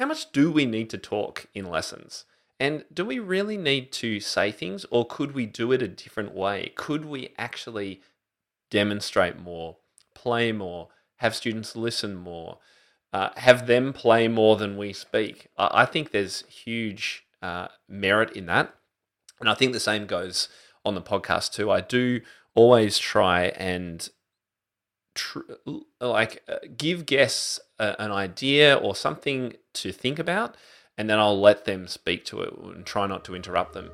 how much do we need to talk in lessons? And do we really need to say things or could we do it a different way? Could we actually demonstrate more, play more, have students listen more, uh, have them play more than we speak? I, think there's huge uh, merit in that. And I think the same goes on the podcast too. I do always try and tr- like uh, give guests a, an idea or something to think about, and then I'll let them speak to it and try not to interrupt them.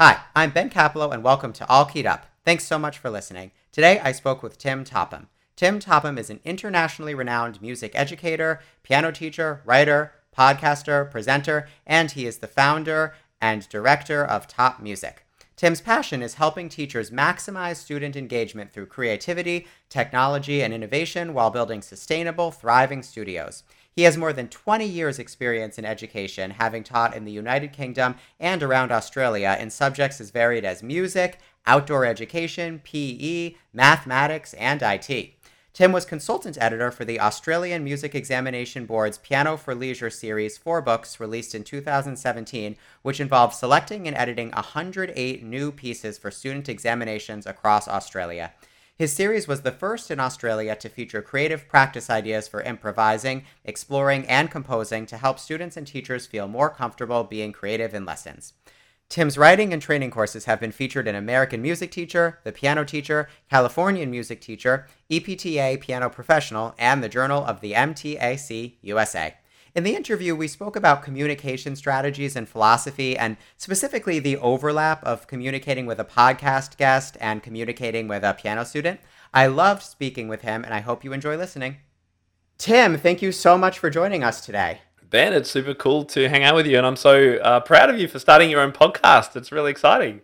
Hi, I'm Ben Capello, and welcome to All Keyed Up. Thanks so much for listening. Today I spoke with Tim Topham. Tim Topham is an internationally renowned music educator, piano teacher, writer, podcaster, presenter, and he is the founder and director of Top Music. Tim's passion is helping teachers maximize student engagement through creativity, technology, and innovation while building sustainable, thriving studios. He has more than 20 years' experience in education, having taught in the United Kingdom and around Australia in subjects as varied as music, outdoor education, PE, mathematics, and IT. Tim was consultant editor for the Australian Music Examination Board's Piano for Leisure series, four books released in 2017, which involved selecting and editing 108 new pieces for student examinations across Australia. His series was the first in Australia to feature creative practice ideas for improvising, exploring, and composing to help students and teachers feel more comfortable being creative in lessons. Tim's writing and training courses have been featured in American Music Teacher, The Piano Teacher, Californian Music Teacher, EPTA Piano Professional, and the Journal of the MTAC USA. In the interview, we spoke about communication strategies and philosophy, and specifically the overlap of communicating with a podcast guest and communicating with a piano student. I loved speaking with him, and I hope you enjoy listening. Tim, thank you so much for joining us today. Ben, it's super cool to hang out with you, and I'm so uh, proud of you for starting your own podcast. It's really exciting.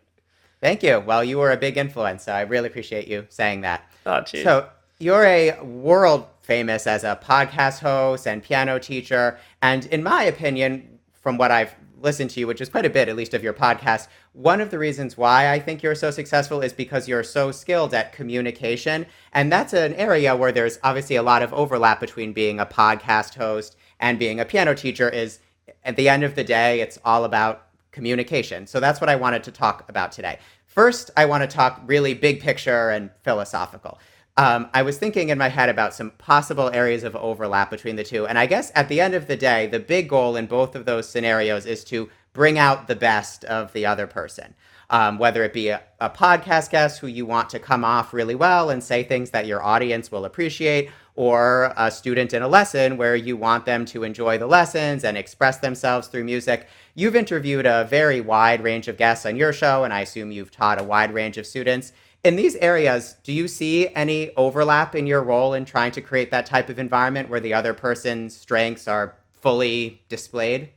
Thank you. Well, you were a big influence. So I really appreciate you saying that. Oh, cheers. So you're a world famous as a podcast host and piano teacher, and in my opinion, from what I've listened to you, which is quite a bit, at least of your podcast, one of the reasons why I think you're so successful is because you're so skilled at communication. And that's an area where there's obviously a lot of overlap between being a podcast host and being a piano teacher is at the end of the day, it's all about communication. So that's what I wanted to talk about today. First, I want to talk really big picture and philosophical. Um, I was thinking in my head about some possible areas of overlap between the two. And I guess at the end of the day, the big goal in both of those scenarios is to bring out the best of the other person. Um, whether it be a, a podcast guest who you want to come off really well and say things that your audience will appreciate, or a student in a lesson where you want them to enjoy the lessons and express themselves through music. You've interviewed a very wide range of guests on your show, and I assume you've taught a wide range of students. In these areas, do you see any overlap in your role in trying to create that type of environment where the other person's strengths are fully displayed?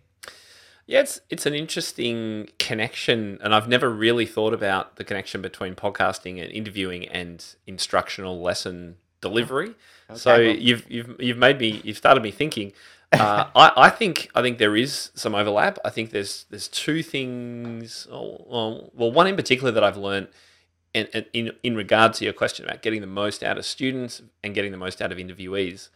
Yeah, it's it's an interesting connection, and I've never really thought about the connection between podcasting and interviewing and instructional lesson delivery. Okay, so you've you've you've made me you've started me thinking. Uh, I, I think I think there is some overlap. I think there's there's two things. Oh, well, one in particular that I've learned in, in in regard to your question about getting the most out of students and getting the most out of interviewees,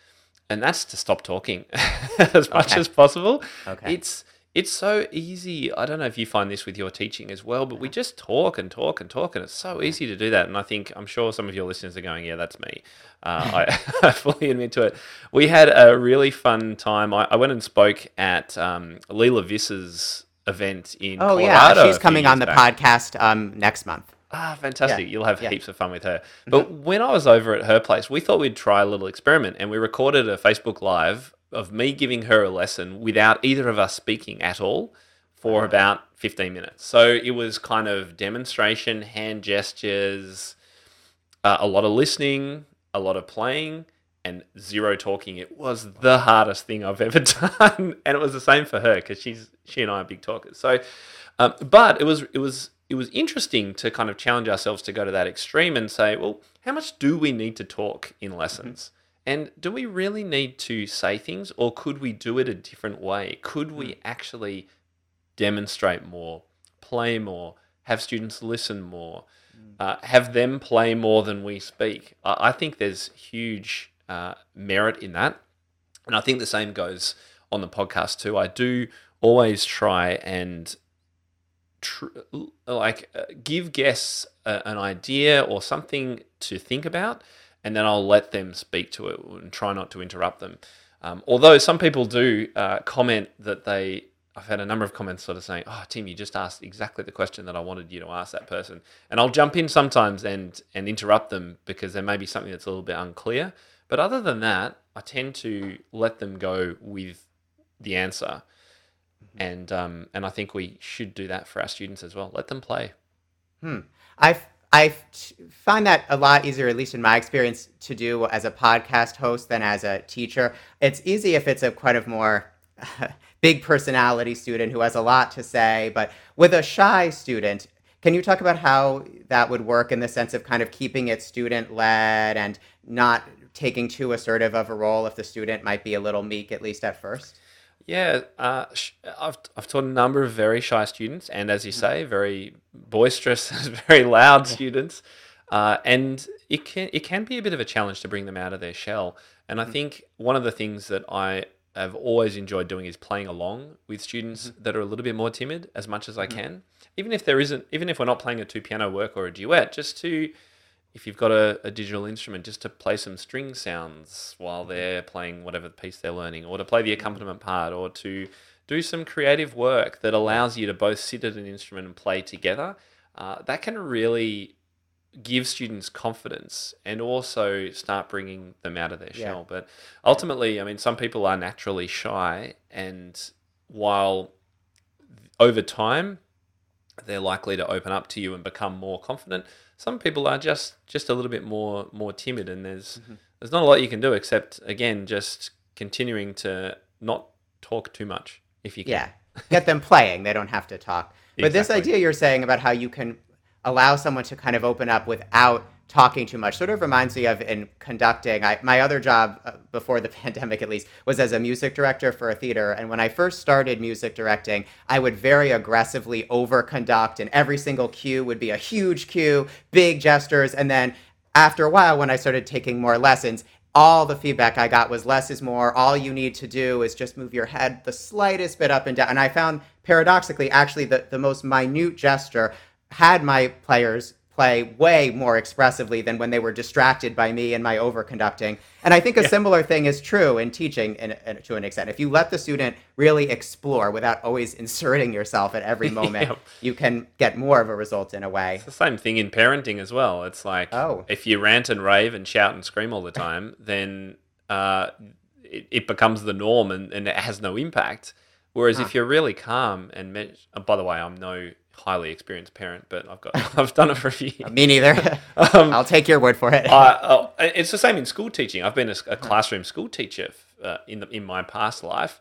and that's to stop talking as much okay. as possible. Okay. It's it's so easy. I don't know if you find this with your teaching as well, but we just talk and talk and talk, and it's so easy to do that. And I think I'm sure some of your listeners are going, "Yeah, that's me." Uh, I, I, fully admit to it. We had a really fun time. I, I went and spoke at um, Leila Viss's event in. Oh Colorado yeah, she's coming on the back. podcast um, next month. Ah, fantastic. Yeah. You'll have yeah. heaps of fun with her. Mm-hmm. But when I was over at her place, we thought we'd try a little experiment and we recorded a Facebook Live of me giving her a lesson without either of us speaking at all for about 15 minutes. So it was kind of demonstration, hand gestures, uh, a lot of listening, a lot of playing, and zero talking. It was the hardest thing I've ever done, and it was the same for her because she's she and I are big talkers. So, um, but it was it was it was interesting to kind of challenge ourselves to go to that extreme and say, well, how much do we need to talk in lessons? And do we really need to say things or could we do it a different way? Could we hmm. actually demonstrate more, play more, have students listen more, uh, have them play more than we speak. I, I think there's huge uh, merit in that. And I think the same goes on the podcast too. I do always try and tr- like uh, give guests a, an idea or something to think about, and then I'll let them speak to it and try not to interrupt them. Um, although some people do uh, comment that they, I've had a number of comments sort of saying, "Oh, Tim, you just asked exactly the question that I wanted you to ask that person," and I'll jump in sometimes and and interrupt them because there may be something that's a little bit unclear. But other than that, I tend to let them go with the answer, and um, and I think we should do that for our students as well. Let them play. Hmm. I I find that a lot easier, at least in my experience, to do as a podcast host than as a teacher. It's easy if it's a quite of more big personality student who has a lot to say, but with a shy student, can you talk about how that would work in the sense of kind of keeping it student led and not taking too assertive of a role if the student might be a little meek, at least at first? Yeah, uh, I've, I've taught a number of very shy students, and as you mm-hmm. say, very boisterous, very loud students. Uh, and it can it can be a bit of a challenge to bring them out of their shell. And I mm. think one of the things that I have always enjoyed doing is playing along with students mm-hmm. that are a little bit more timid as much as I mm-hmm. can. Even if there isn't, even if we're not playing a two piano work or a duet, just to if you've got a, a, digital instrument, just to play some string sounds while mm-hmm. they're playing whatever piece they're learning, or to play the accompaniment part, or to do some creative work that allows you to both sit at an instrument and play together, uh, that can really give students confidence and also start bringing them out of their shell. But ultimately, I mean, some people are naturally shy, and while over time they're likely to open up to you and become more confident, some people are just just a little bit more more timid, and there's mm-hmm. there's not a lot you can do except again just continuing to not talk too much if you can. Yeah, get them playing. They don't have to talk. But exactly. this idea you're saying about how you can allow someone to kind of open up without talking too much. Sort of reminds me of in conducting I, my other job uh, before the pandemic at least was as a music director for a theater. And when i first started music directing i would very aggressively over conduct and every single cue would be a huge cue big gestures. And then after a while when i started taking more lessons all the feedback i got was less is more. All you need to do is just move your head the slightest bit up and down. And i found paradoxically actually the, the most minute gesture had my players play way more expressively than when they were distracted by me and my overconducting. And I think a yeah. similar thing is true in teaching in, in, to an extent. If you let the student really explore without always inserting yourself at every moment, yeah. you can get more of a result in a way. It's the same thing in parenting as well. It's like oh. if you rant and rave and shout and scream all the time, then uh, it, it, becomes the norm and, and, it has no impact. Whereas huh. if you're really calm and, me- uh, by the way, I'm no highly experienced parent, but I've got I've done it for a few years. Me neither. um, I'll take your word for it. uh, it's the same in school teaching. I've been a, a classroom school teacher uh, in the, in my past life,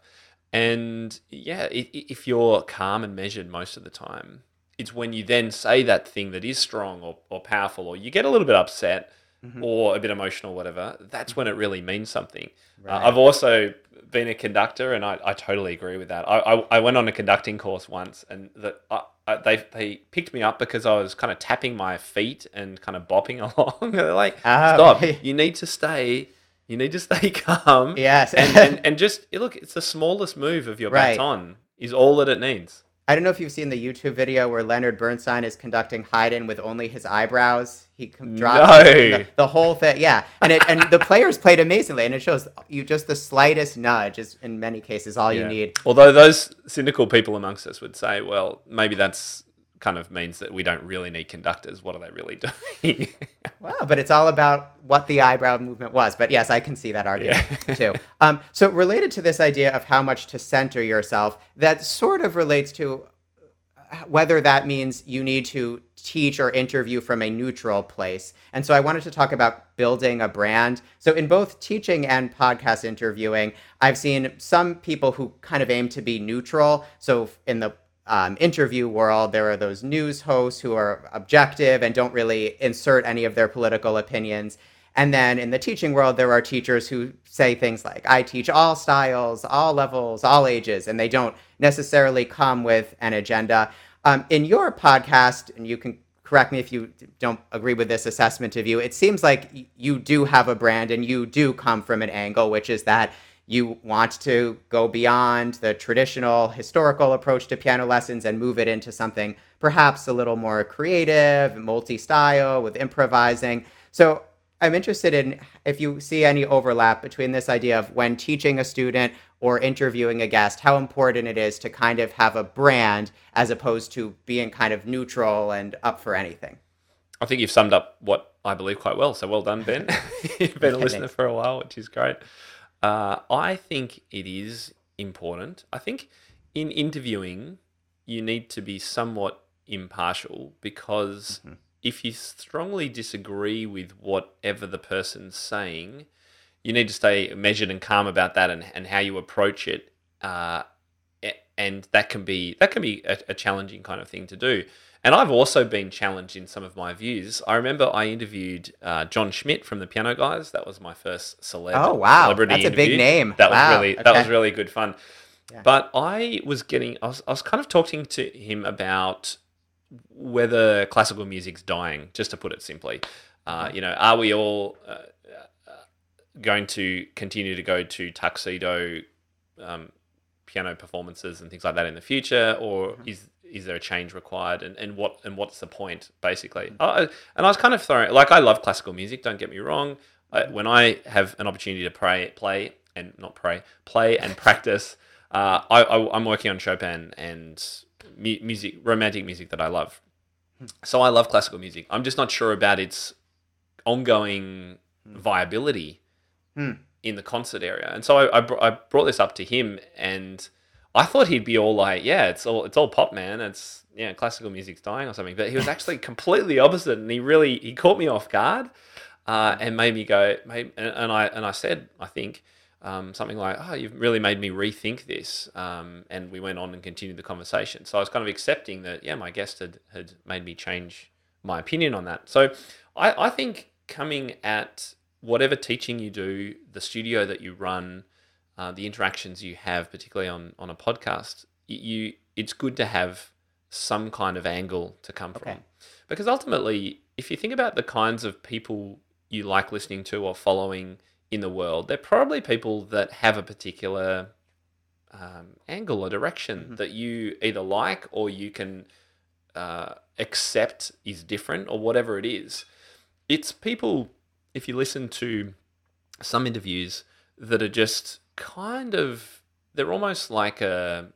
and yeah, it, if you're calm and measured most of the time, it's when you then say that thing that is strong or, or powerful, or you get a little bit upset. Mm-hmm. Or a bit emotional, whatever. That's when it really means something. Uh, right. Uh, I've also been a conductor, and I, I totally agree with that. I, I, I went on a conducting course once, and that uh, they they picked me up because I was kind of tapping my feet and kind of bopping along. They're like, oh, "Stop! You need to stay. You need to stay calm." Yes, and, and, and just look. It's the smallest move of your right. baton is all that it needs. I don't know if you've seen the YouTube video where Leonard Bernstein is conducting Haydn with only his eyebrows. He drops no. the, the, whole thing. Yeah, and it, and the players played amazingly, and it shows you just the slightest nudge is in many cases all yeah. you need. Although those cynical people amongst us would say, well, maybe that's kind of means that we don't really need conductors. What are they really doing? well, but it's all about what the eyebrow movement was. But yes, I can see that argument yeah. too. Um, so, related to this idea of how much to center yourself, that sort of relates to whether that means you need to teach or interview from a neutral place. And so I wanted to talk about building a brand. So in both teaching and podcast interviewing, I've seen some people who kind of aim to be neutral. So in the um, interview world, there are those news hosts who are objective and don't really insert any of their political opinions. And then in the teaching world, there are teachers who say things like, I teach all styles, all levels, all ages, and they don't necessarily come with an agenda. Um, in your podcast, and you can correct me if you don't agree with this assessment of you, it seems like you do have a brand and you do come from an angle, which is that you want to go beyond the traditional historical approach to piano lessons and move it into something perhaps a little more creative, and multi style, with improvising. So I'm interested in if you see any overlap between this idea of when teaching a student or interviewing a guest, how important it is to kind of have a brand as opposed to being kind of neutral and up for anything. I think you've summed up what I believe quite well. So well done, Ben. You've been a listener for a while, which is great. Uh, I think it is important. I think in interviewing, you need to be somewhat impartial because mm-hmm if you strongly disagree with whatever the person's saying, you need to stay measured and calm about that and, and how you approach it. Uh, and that can be that can be a, a, challenging kind of thing to do. And I've also been challenged in some of my views. I remember I interviewed uh, Jon Schmidt from the Piano Guys. That was my first celeb. Oh wow, celebrity that's interview. a big name. That wow. was really okay. that was really good fun. Yeah. But I was getting I was, I was kind of talking to him about whether classical music's dying, just to put it simply. Uh, you know, are we all uh, uh, going to continue to go to tuxedo um, piano performances and things like that in the future, or mm-hmm. is is there a change required, and, and what and what's the point basically? And I was kind of throwing like I love classical music. Don't get me wrong. I, when I have an opportunity to pray, play and not pray, play and practice, uh, I, I, I'm working on Chopin and mu- music, romantic music that I love. So I love classical music. I'm just not sure about its ongoing viability hmm. in the concert area. And so I, I, br- I, brought this up to him, and I thought he'd be all like, "Yeah, it's all it's all pop, man. It's yeah, classical music's dying or something." But he was actually completely opposite, and he really he caught me off guard, uh, and made me go. Made, and, and I and I said, I think um, something like, "Oh, you've really made me rethink this," um, and we went on and continued the conversation. So I was kind of accepting that, yeah, my guest had had made me change my opinion on that. So I, I think coming at whatever teaching you do, the studio that you run, uh, the interactions you have, particularly on on a podcast, you it's good to have some kind of angle to come okay. from, because ultimately, if you think about the kinds of people you like listening to or following in the world, they're probably people that have a particular um, angle or direction mm-hmm. that you either like or you can uh, accept is different or whatever it is. It's people, if you listen to some interviews, that are just kind of, they're almost like a,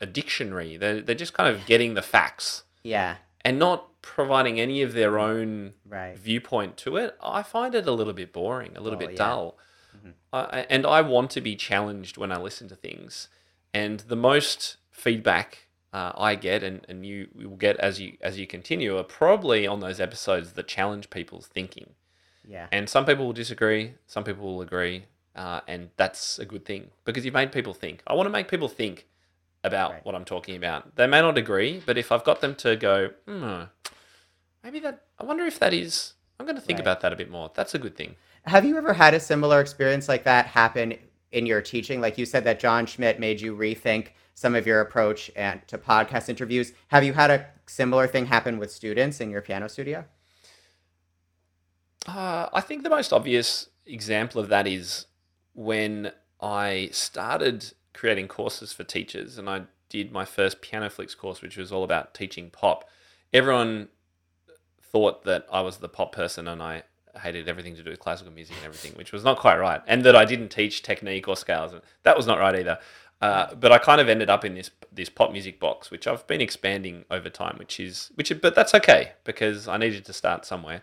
a dictionary. They're, they're just kind of getting the facts. Yeah. And not providing any of their own right. viewpoint to it, I find it a little bit boring, a little oh, bit yeah. dull. Mm-hmm. and I want to be challenged when I listen to things. And the most feedback uh, I get, and, and you will get as you as you continue, are probably on those episodes that challenge people's thinking. Yeah. And some people will disagree, some people will agree, uh, and that's a good thing because you've made people think. I want to make people think about right. what I'm talking about. They may not agree, but if I've got them to go, hmm, maybe that, I wonder if that is, I'm going to think right. about that a bit more. That's a good thing. Have you ever had a similar experience like that happen in your teaching? Like you said that Jon Schmidt made you rethink some of your approach and to podcast interviews. Have you had a similar thing happen with students in your piano studio? Uh, I think the most obvious example of that is when I started creating courses for teachers and I did my first Piano Flicks course, which was all about teaching pop. Everyone thought that I was the pop person and I hated everything to do with classical music and everything, which was not quite right. And that I didn't teach technique or scales. and That was not right either. Uh, but I kind of ended up in this this pop music box, which I've been expanding over time, which is which. But that's okay because I needed to start somewhere.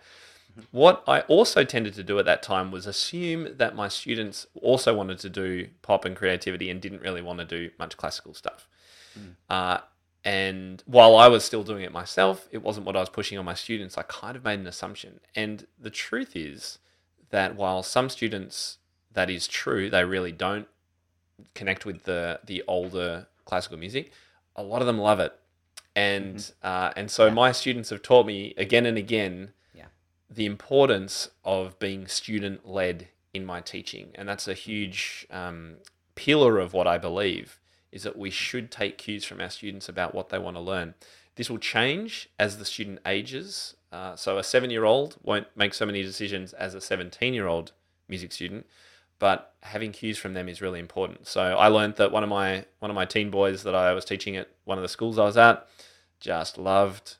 What I also tended to do at that time was assume that my students also wanted to do pop and creativity and didn't really want to do much classical stuff. Mm. Uh, and while I was still doing it myself, it wasn't what I was pushing on my students. I kind of made an assumption. And the truth is that while some students, that is true, they really don't connect with the, the older classical music, a lot of them love it. And, mm-hmm. uh, and so yeah. my students have taught me again and again. The importance of being student led in my teaching, and that's a huge um, pillar of what I believe is that we should take cues from our students about what they want to learn. This will change as the student ages. Uh, so a seven-year-old won't make so many decisions as a 17-year-old music student, but having cues from them is really important. So I learned that one of my one of my teen boys that I was teaching at one of the schools I was at just loved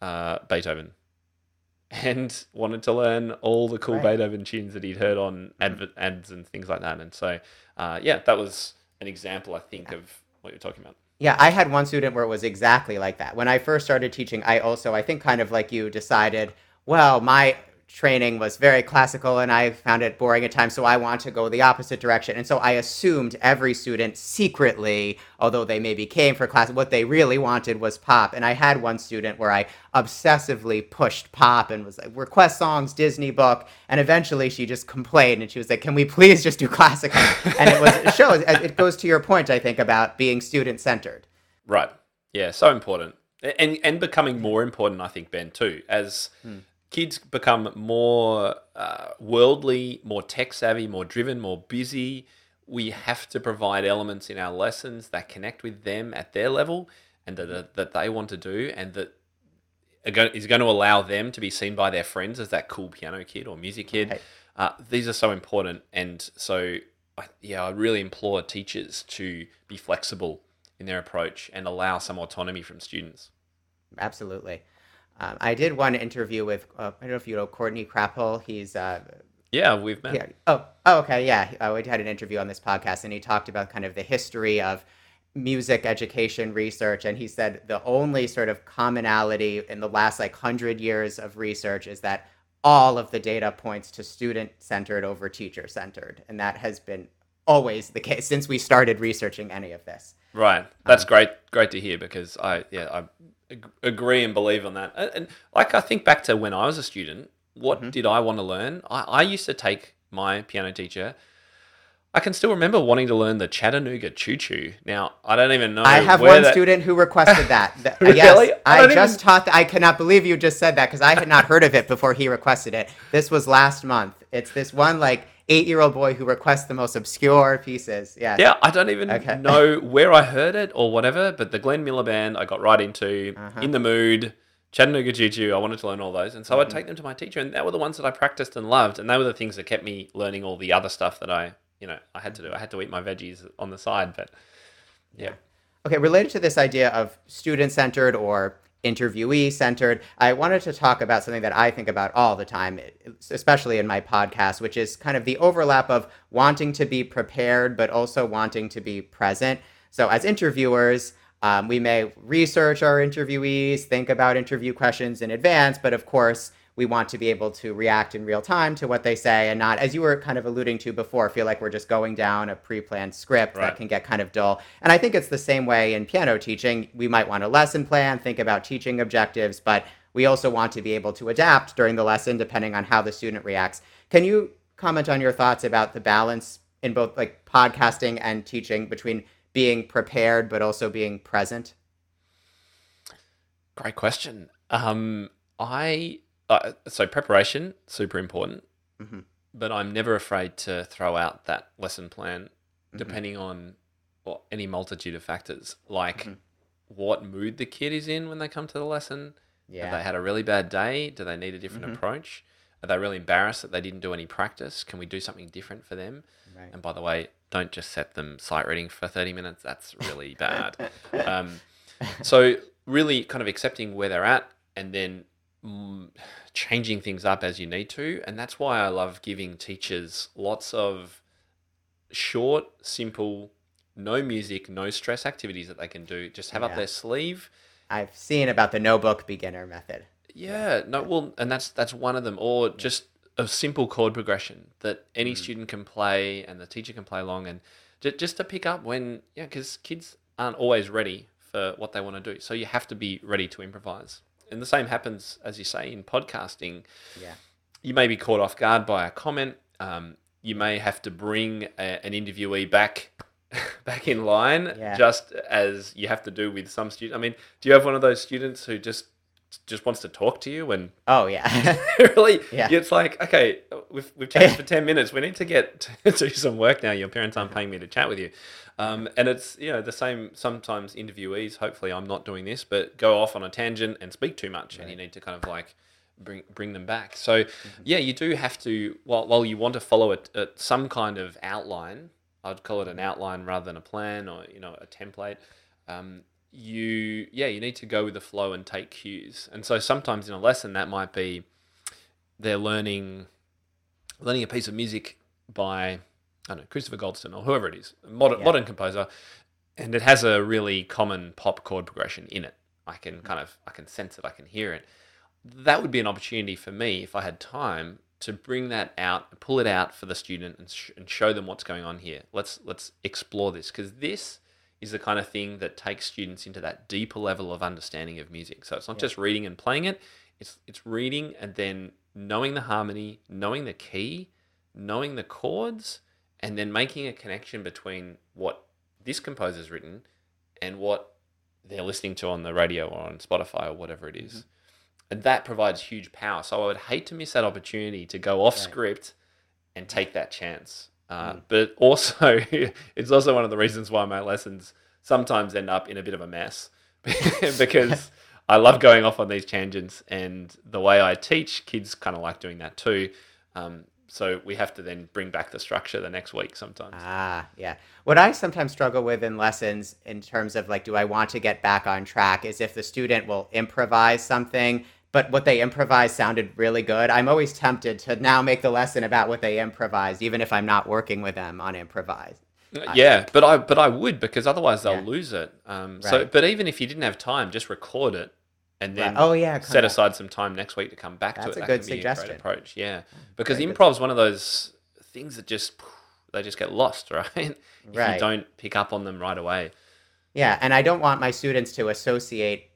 uh, Beethoven and wanted to learn all the cool right. Beethoven tunes that he'd heard on ads and things like that. And so, uh, yeah, that was an example, I think, of what you're talking about. Yeah, I had one student where it was exactly like that. When I first started teaching, I also, I think, kind of like you, decided, well, my training was very classical and I found it boring at times, so I want to go the opposite direction. And so I assumed every student secretly, although they maybe came for class, what they really wanted was pop. And I had one student where I obsessively pushed pop and was like, request songs, Disney book. And eventually she just complained and she was like, can we please just do classical? and it was, it shows, it goes to your point, I think, about being student centered. Right. Yeah, so important. And, and becoming more important, I think, Ben, too, as hmm kids become more uh, worldly, more tech savvy, more driven, more busy. We have to provide elements in our lessons that connect with them at their level and that, that they want to do and that is going to allow them to be seen by their friends as that cool piano kid or music kid. Uh, these are so important. And so, I, yeah, I really implore teachers to be flexible in their approach and allow some autonomy from students. Absolutely. Um, I did one interview with uh, I don't know if you know Courtney Crappell. He's uh, yeah, we've met. Yeah. Oh, oh, okay, yeah. Uh, we had an interview on this podcast, and he talked about kind of the history of music education research, and he said the only sort of commonality in the last like hundred years of research is that all of the data points to student centered over teacher centered, and that has been always the case since we started researching any of this. Right. That's um, great. Great to hear because I yeah I agree and believe on that. And, like I think back to when I was a student, what mm-hmm. did I want to learn? I, I used to take my piano teacher. I can still remember wanting to learn the Chattanooga Choo Choo. Now I don't even know. I have one that... student who requested that. really? Yes, I, I just even... taught. That. I cannot believe you just said that because I had not heard of it before he requested it. This was last month. It's this one like eight year old boy who requests the most obscure pieces. Yeah. Yeah, I don't even okay. know where I heard it or whatever, but the Glenn Miller band I got right into, uh-huh. in the mood, Chattanooga Choo, I wanted to learn all those. And so mm-hmm. I'd take them to my teacher, and they were the ones that I practiced and loved. And they were the things that kept me learning all the other stuff that I, you know, I had to do. I had to eat my veggies on the side, but yeah. Okay, related to this idea of student centered or interviewee centered. I wanted to talk about something that I think about all the time, especially in my podcast, which is kind of the overlap of wanting to be prepared, but also wanting to be present. So, as interviewers, um, we may research our interviewees, think about interview questions in advance, but of course, we want to be able to react in real time to what they say and not, as you were kind of alluding to before, feel like we're just going down a pre planned script right. that can get kind of dull. And I think it's the same way in piano teaching. We might want a lesson plan, think about teaching objectives, but we also want to be able to adapt during the lesson depending on how the student reacts. Can you comment on your thoughts about the balance in both like podcasting and teaching between being prepared but also being present? Great question. Um, I uh, so preparation super important, mm-hmm. but I'm never afraid to throw out that lesson plan, mm-hmm. depending on well, any multitude of factors, like mm-hmm. what mood the kid is in when they come to the lesson. Yeah. Have they had a really bad day? Do they need a different mm-hmm. approach? Are they really embarrassed that they didn't do any practice? Can we do something different for them? Right. And by the way, don't just set them sight reading for 30 minutes. That's really bad. um, so, really kind of accepting where they're at and then changing things up as you need to. And that's why I love giving teachers lots of short, simple, no music, no stress activities that they can do. Just have yeah. up their sleeve. I've seen about the no book beginner method. Yeah, no, well, and that's that's one of them. Or just a simple chord progression that any mm. student can play and the teacher can play along, and just to pick up when yeah, because kids aren't always ready for what they want to do, so you have to be ready to improvise and the same happens as you say in podcasting. Yeah, you may be caught off guard by a comment. Um, you may have to bring a, an interviewee back back in line, yeah. just as you have to do with some students. I mean, do you have one of those students who just just wants to talk to you and oh yeah really yeah. it's like okay we've, we've chatted for 10 minutes we need to get to do some work now your parents aren't paying me to chat with you um, and it's you know the same sometimes interviewees hopefully i'm not doing this but go off on a tangent and speak too much right. and you need to kind of like bring bring them back so mm-hmm. yeah you do have to while, while you want to follow it at some kind of outline i'd call it an outline rather than a plan or you know a template um, you yeah you need to go with the flow and take cues. And so sometimes in a lesson that might be they're learning learning a piece of music by I don't know Christopher Goldston or whoever it is modern yeah. modern composer and it has a really common pop chord progression in it. I can mm. kind of I can sense it I can hear it. That would be an opportunity for me if I had time to bring that out pull it out for the student and, sh- and show them what's going on here. Let's let's explore this because this is the kind of thing that takes students into that deeper level of understanding of music. So it's not yeah. just reading and playing it, it's it's reading and then knowing the harmony, knowing the key, knowing the chords, and then making a connection between what this composer's written and what they're listening to on the radio or on Spotify or whatever it is. Mm-hmm. And that provides huge power. So I would hate to miss that opportunity to go off right. script and take that chance. Uh, mm. But also, it's also one of the reasons why my lessons sometimes end up in a bit of a mess because I love going off on these tangents, and the way I teach, kids kind of like doing that too. Um, so we have to then bring back the structure the next week sometimes. Ah, yeah. What I sometimes struggle with in lessons, in terms of like, do I want to get back on track, is if the student will improvise something but what they improvised sounded really good. I'm always tempted to now make the lesson about what they improvised, even if I'm not working with them on improvise. Uh, yeah, but I but I would because otherwise they'll yeah. lose it. Um, right. So, but even if you didn't have time, just record it and then right. oh yeah, set aside some time next week to come back That's to it. a that good suggestion. A approach, yeah, because improv is one of those things that just they just get lost, right? if right. you don't pick up on them right away. Yeah, and I don't want my students to associate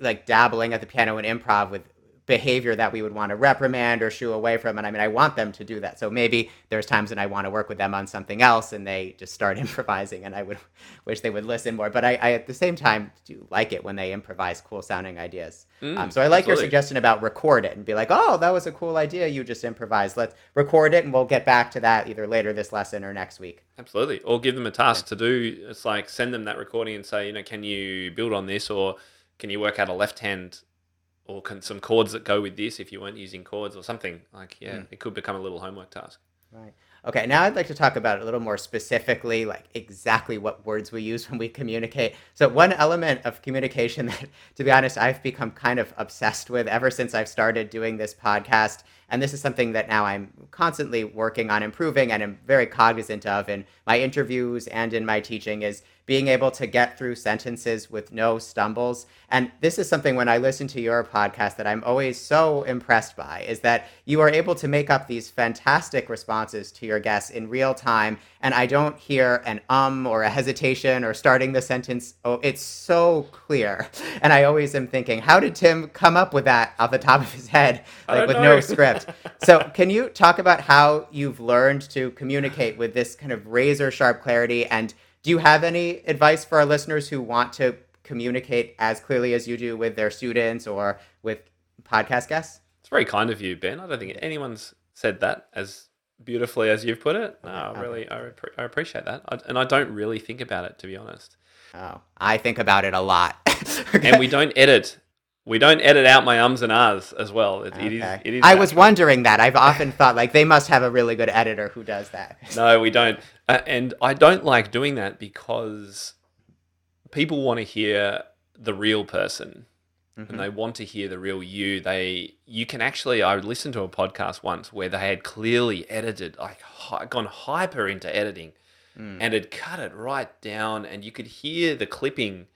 like dabbling at the piano and improv with behavior that we would want to reprimand or shoo away from. And I mean, I want them to do that. So maybe there's times when I want to work with them on something else and they just start improvising and I would wish they would listen more. But I, I at the same time do like it when they improvise cool sounding ideas. Mm, um, so I like absolutely. your suggestion about record it and be like, oh, that was a cool idea. You just improvised. Let's record it and we'll get back to that either later this lesson or next week. Absolutely. Or give them a task yeah. to do. It's like send them that recording and say, you know, can you build on this or can you work out a left hand or can some chords that go with this if you weren't using chords or something? Like yeah mm. it could become a little homework task. Right. Okay now i'd like to talk about it a little more specifically like exactly what words we use when we communicate. So one element of communication that to be honest i've become kind of obsessed with ever since i've started doing this podcast and this is something that now i'm constantly working on improving and i'm very cognizant of in my interviews and in my teaching is being able to get through sentences with no stumbles. And this is something when I listen to your podcast that I'm always so impressed by is that you are able to make up these fantastic responses to your guests in real time. And I don't hear an um or a hesitation or starting the sentence. Oh, it's so clear. And I always am thinking, how did Tim come up with that off the top of his head, like with know. no script? so, can you talk about how you've learned to communicate with this kind of razor sharp clarity and do you have any advice for our listeners who want to communicate as clearly as you do with their students or with podcast guests? It's very kind of you, Ben. I don't think anyone's said that as beautifully as you've put it. No, really, I, I appreciate that. I, and I don't really think about it, to be honest. Oh, I think about it a lot. okay. And we don't edit. We don't edit out my ums and ahs as well. It, okay. it is. It is. I was wondering that. I've often thought like they must have a really good editor who does that. no, we don't. Uh, and I don't like doing that because people want to hear the real person mm-hmm. and they want to hear the real you. They you can actually I listened to a podcast once where they had clearly edited like hi, gone hyper into editing mm. and had cut it right down and you could hear the clipping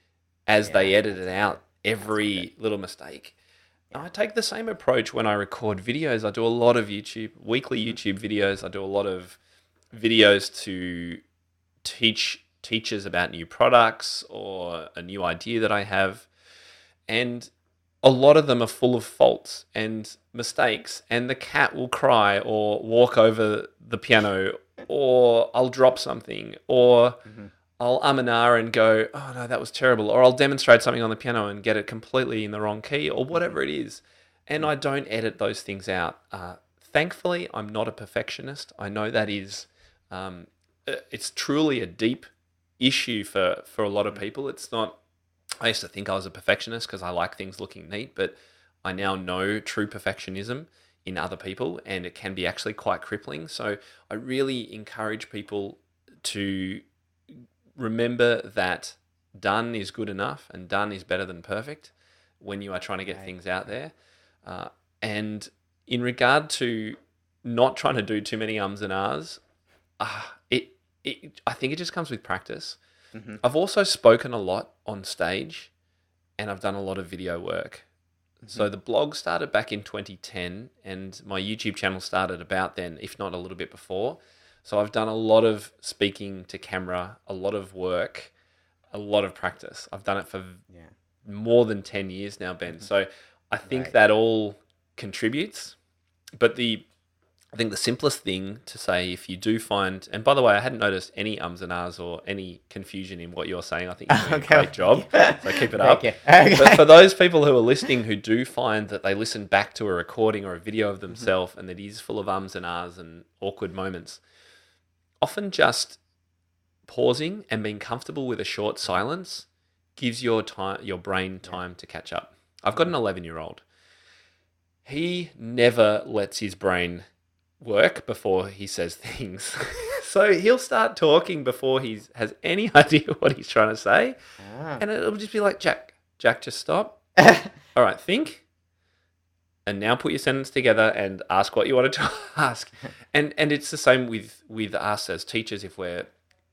as yeah. they edited out every little mistake. I take the same approach when I record videos. I do a lot of YouTube, weekly mm-hmm. YouTube videos. I do a lot of videos to teach teachers about new products or a new idea that I have. And a lot of them are full of faults and mistakes, and the cat will cry or walk over the piano, or I'll drop something, or mm-hmm. I'll um and ah and go, oh no, that was terrible. Or I'll demonstrate something on the piano and get it completely in the wrong key or whatever it is. And I don't edit those things out. Uh, thankfully, I'm not a perfectionist. I know that is, um, uh, it's truly a deep issue for, for a lot of people. It's not, I used to think I was a perfectionist because I like things looking neat, but I now know true perfectionism in other people and it can be actually quite crippling. So I really encourage people to remember that done is good enough and done is better than perfect when you are trying to get right. things out there. Uh, and in regard to not trying to do too many ums and ahs, uh, it, it I think it just comes with practice. Mm-hmm. I've also spoken a lot on stage and I've done a lot of video work. Mm-hmm. So the blog started back in 2010 and my YouTube channel started about then, if not a little bit before. So I've done a lot of speaking to camera, a lot of work, a lot of practice. I've done it for yeah. more than 10 years now, Ben. Mm-hmm. So I think right. that all contributes. But the I think the simplest thing to say if you do find, and by the way, I hadn't noticed any ums and ahs or any confusion in what you're saying. I think you're doing okay. a great job. So keep it up. Okay. But for those people who are listening who do find that they listen back to a recording or a video of mm-hmm. themselves mm-hmm. and that is full of ums and ahs and awkward moments, often just pausing and being comfortable with a short silence gives your time your brain time to catch up. I've got an 11 year old. He never lets his brain work before he says things. so he'll start talking before he has any idea what he's trying to say. Ah. And it'll just be like, Jack, Jack, just stop. All right, think. And now put your sentence together and ask what you wanted to ask. And and it's the same with with us as teachers if we're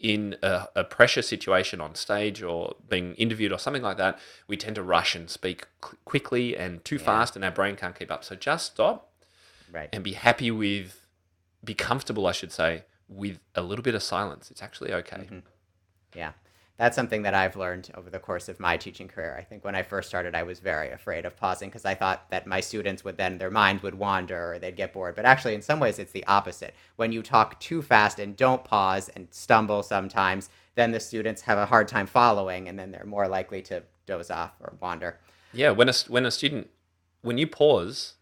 in a, a, pressure situation on stage or being interviewed or something like that, we tend to rush and speak quickly and too yeah. fast, and our brain can't keep up. So just stop, right, and be happy with be comfortable, I should say, with a little bit of silence. It's actually okay. Mm-hmm. Yeah. That's something that I've learned over the course of my teaching career. I think when I first started, I was very afraid of pausing because I thought that my students would then, their minds would wander or they'd get bored. But actually, in some ways, it's the opposite. When you talk too fast and don't pause and stumble sometimes, then the students have a hard time following and then they're more likely to doze off or wander. Yeah. When a, when a student, when you pause,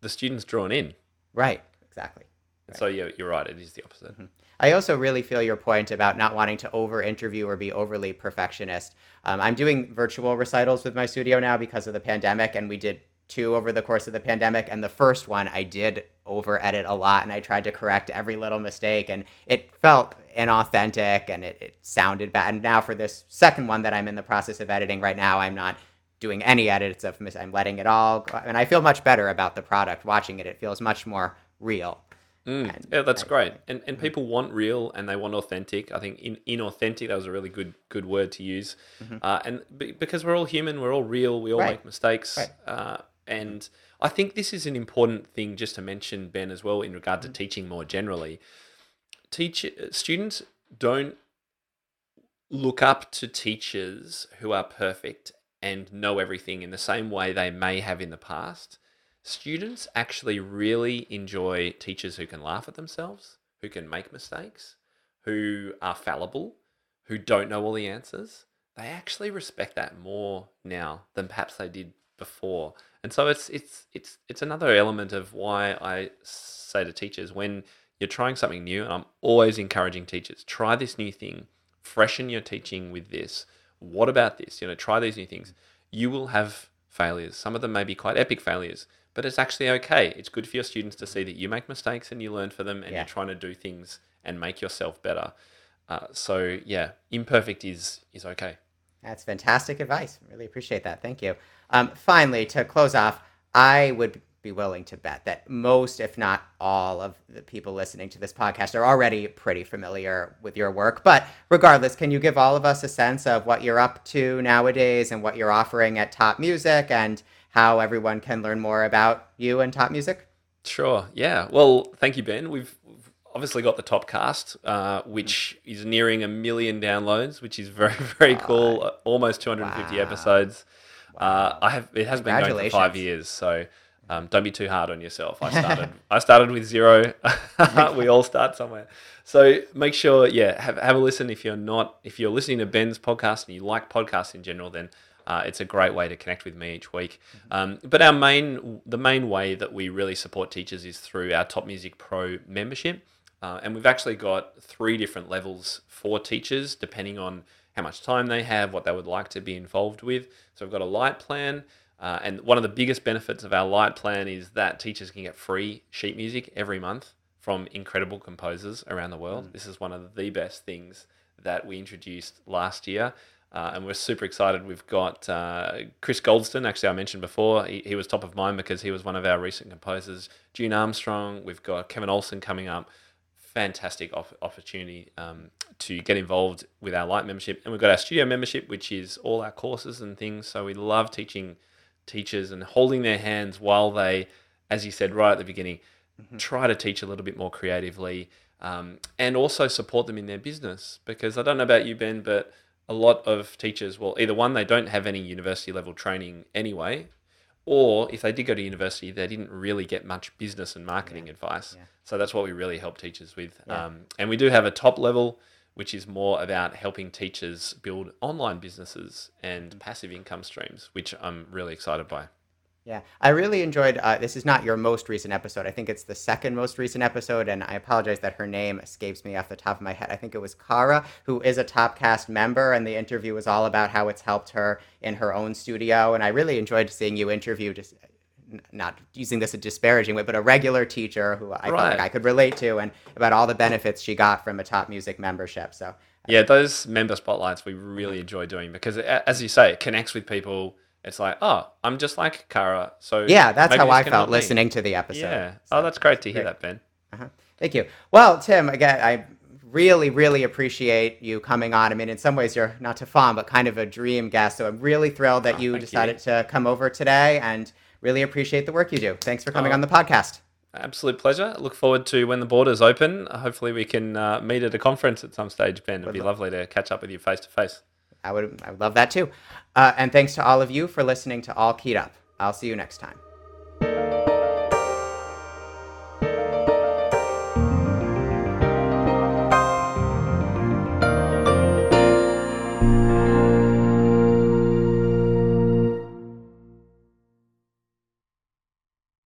the student's drawn in Right. Exactly. Right. So yeah, you're right. It is the opposite. Mm-hmm. I also really feel your point about not wanting to over interview or be overly perfectionist. Um, I'm doing virtual recitals with my studio now because of the pandemic, and we did two over the course of the pandemic. And the first one, I did over edit a lot, and I tried to correct every little mistake, and it felt inauthentic and it, it sounded bad. And now for this second one that I'm in the process of editing right now, I'm not doing any edits of I'm letting it all go, and I feel much better about the product watching it. It feels much more real. Mm, and, yeah, that's I, great. And and mm-hmm. people want real and they want authentic. I think in, inauthentic that was a really good good word to use. Mm-hmm. Uh, and b- because we're all human, we're all real. We all right. make mistakes. Right. Uh, and I think this is an important thing just to mention, Ben, as well, in regard to mm-hmm. teaching more generally. Teach students don't look up to teachers who are perfect and know everything in the same way they may have in the past, students actually really enjoy teachers who can laugh at themselves, who can make mistakes, who are fallible, who don't know all the answers. They actually respect that more now than perhaps they did before. And so it's it's it's it's another element of why I say to teachers when you're trying something new, and I'm always encouraging teachers, try this new thing, freshen your teaching with this what about this? You know, try these new things. You will have failures. Some of them may be quite epic failures, but it's actually okay. It's good for your students to see that you make mistakes and you learn for them and yeah. you're trying to do things and make yourself better. Uh, so yeah, imperfect is is okay. That's fantastic advice. Really appreciate that. Thank you. Um, finally, to close off, I would be willing to bet that most, if not all, of the people listening to this podcast are already pretty familiar with your work. But regardless, can you give all of us a sense of what you're up to nowadays and what you're offering at Top Music and how everyone can learn more about you and Top Music? Sure. Yeah. Well, thank you, Ben. We've obviously got the top cast, uh, which is nearing a million downloads, which is very, very cool. Uh, almost 250 wow. episodes. Wow. Uh, I have it has been going for five years, so Um, don't be too hard on yourself. I started. I started with zero. we all start somewhere. So make sure, yeah, have have a listen. If you're not, if you're listening to Ben's podcast and you like podcasts in general, then uh, it's a great way to connect with me each week. Um, but our main, the main way that we really support teachers is through our Top Music Pro membership, uh, and we've actually got three different levels for teachers depending on how much time they have, what they would like to be involved with. So we've got a light plan. Uh, and one of the biggest benefits of our light plan is that teachers can get free sheet music every month from incredible composers around the world. Mm. This is one of the best things that we introduced last year. Uh, and we're super excited. We've got uh, Chris Goldston, actually, I mentioned before. He, he was top of mind because he was one of our recent composers. June Armstrong. We've got Kevin Olson coming up. Fantastic op- opportunity um, to get involved with our light membership. And we've got our studio membership, which is all our courses and things. So we love teaching teachers and holding their hands while they, as you said right at the beginning, mm-hmm. try to teach a little bit more creatively um, and also support them in their business. Because I don't know about you, Ben, but a lot of teachers, well, either one, they don't have any university level training anyway, or if they did go to university, they didn't really get much business and marketing yeah. advice. Yeah. So that's what we really help teachers with. Yeah. Um, and we do have a top level which is more about helping teachers build online businesses and passive income streams, which I'm really excited by. Yeah, I really enjoyed. Uh, this is not your most recent episode. I think it's the second most recent episode, and I apologize that her name escapes me off the top of my head. I think it was Kara, who is a top cast member, and the interview was all about how it's helped her in her own studio. And I really enjoyed seeing you interview just not using this a disparaging way, but a regular teacher who I right. felt like I could relate to, and about all the benefits she got from a TopMusic membership. So yeah, those member spotlights we really enjoy doing because, as you say, it connects with people. It's like, oh, I'm just like Kara. So yeah, that's how I felt listening to the episode. Yeah. So, oh, that's great to hear great. that, Ben. Uh-huh. Thank you. Well, Tim, again, I really, really appreciate you coming on. I mean, in some ways, you're not too fond, but kind of a dream guest. So I'm really thrilled that oh, you decided you. to come over today and Really appreciate the work you do. Thanks for coming oh, on the podcast. Absolute pleasure. Look forward to when the borders open. Hopefully, we can uh, meet at a conference at some stage, Ben. It'd be lovely to catch up with you face to face. I would, I would love that too. Uh, and thanks to all of you for listening to All Keyed Up. I'll see you next time.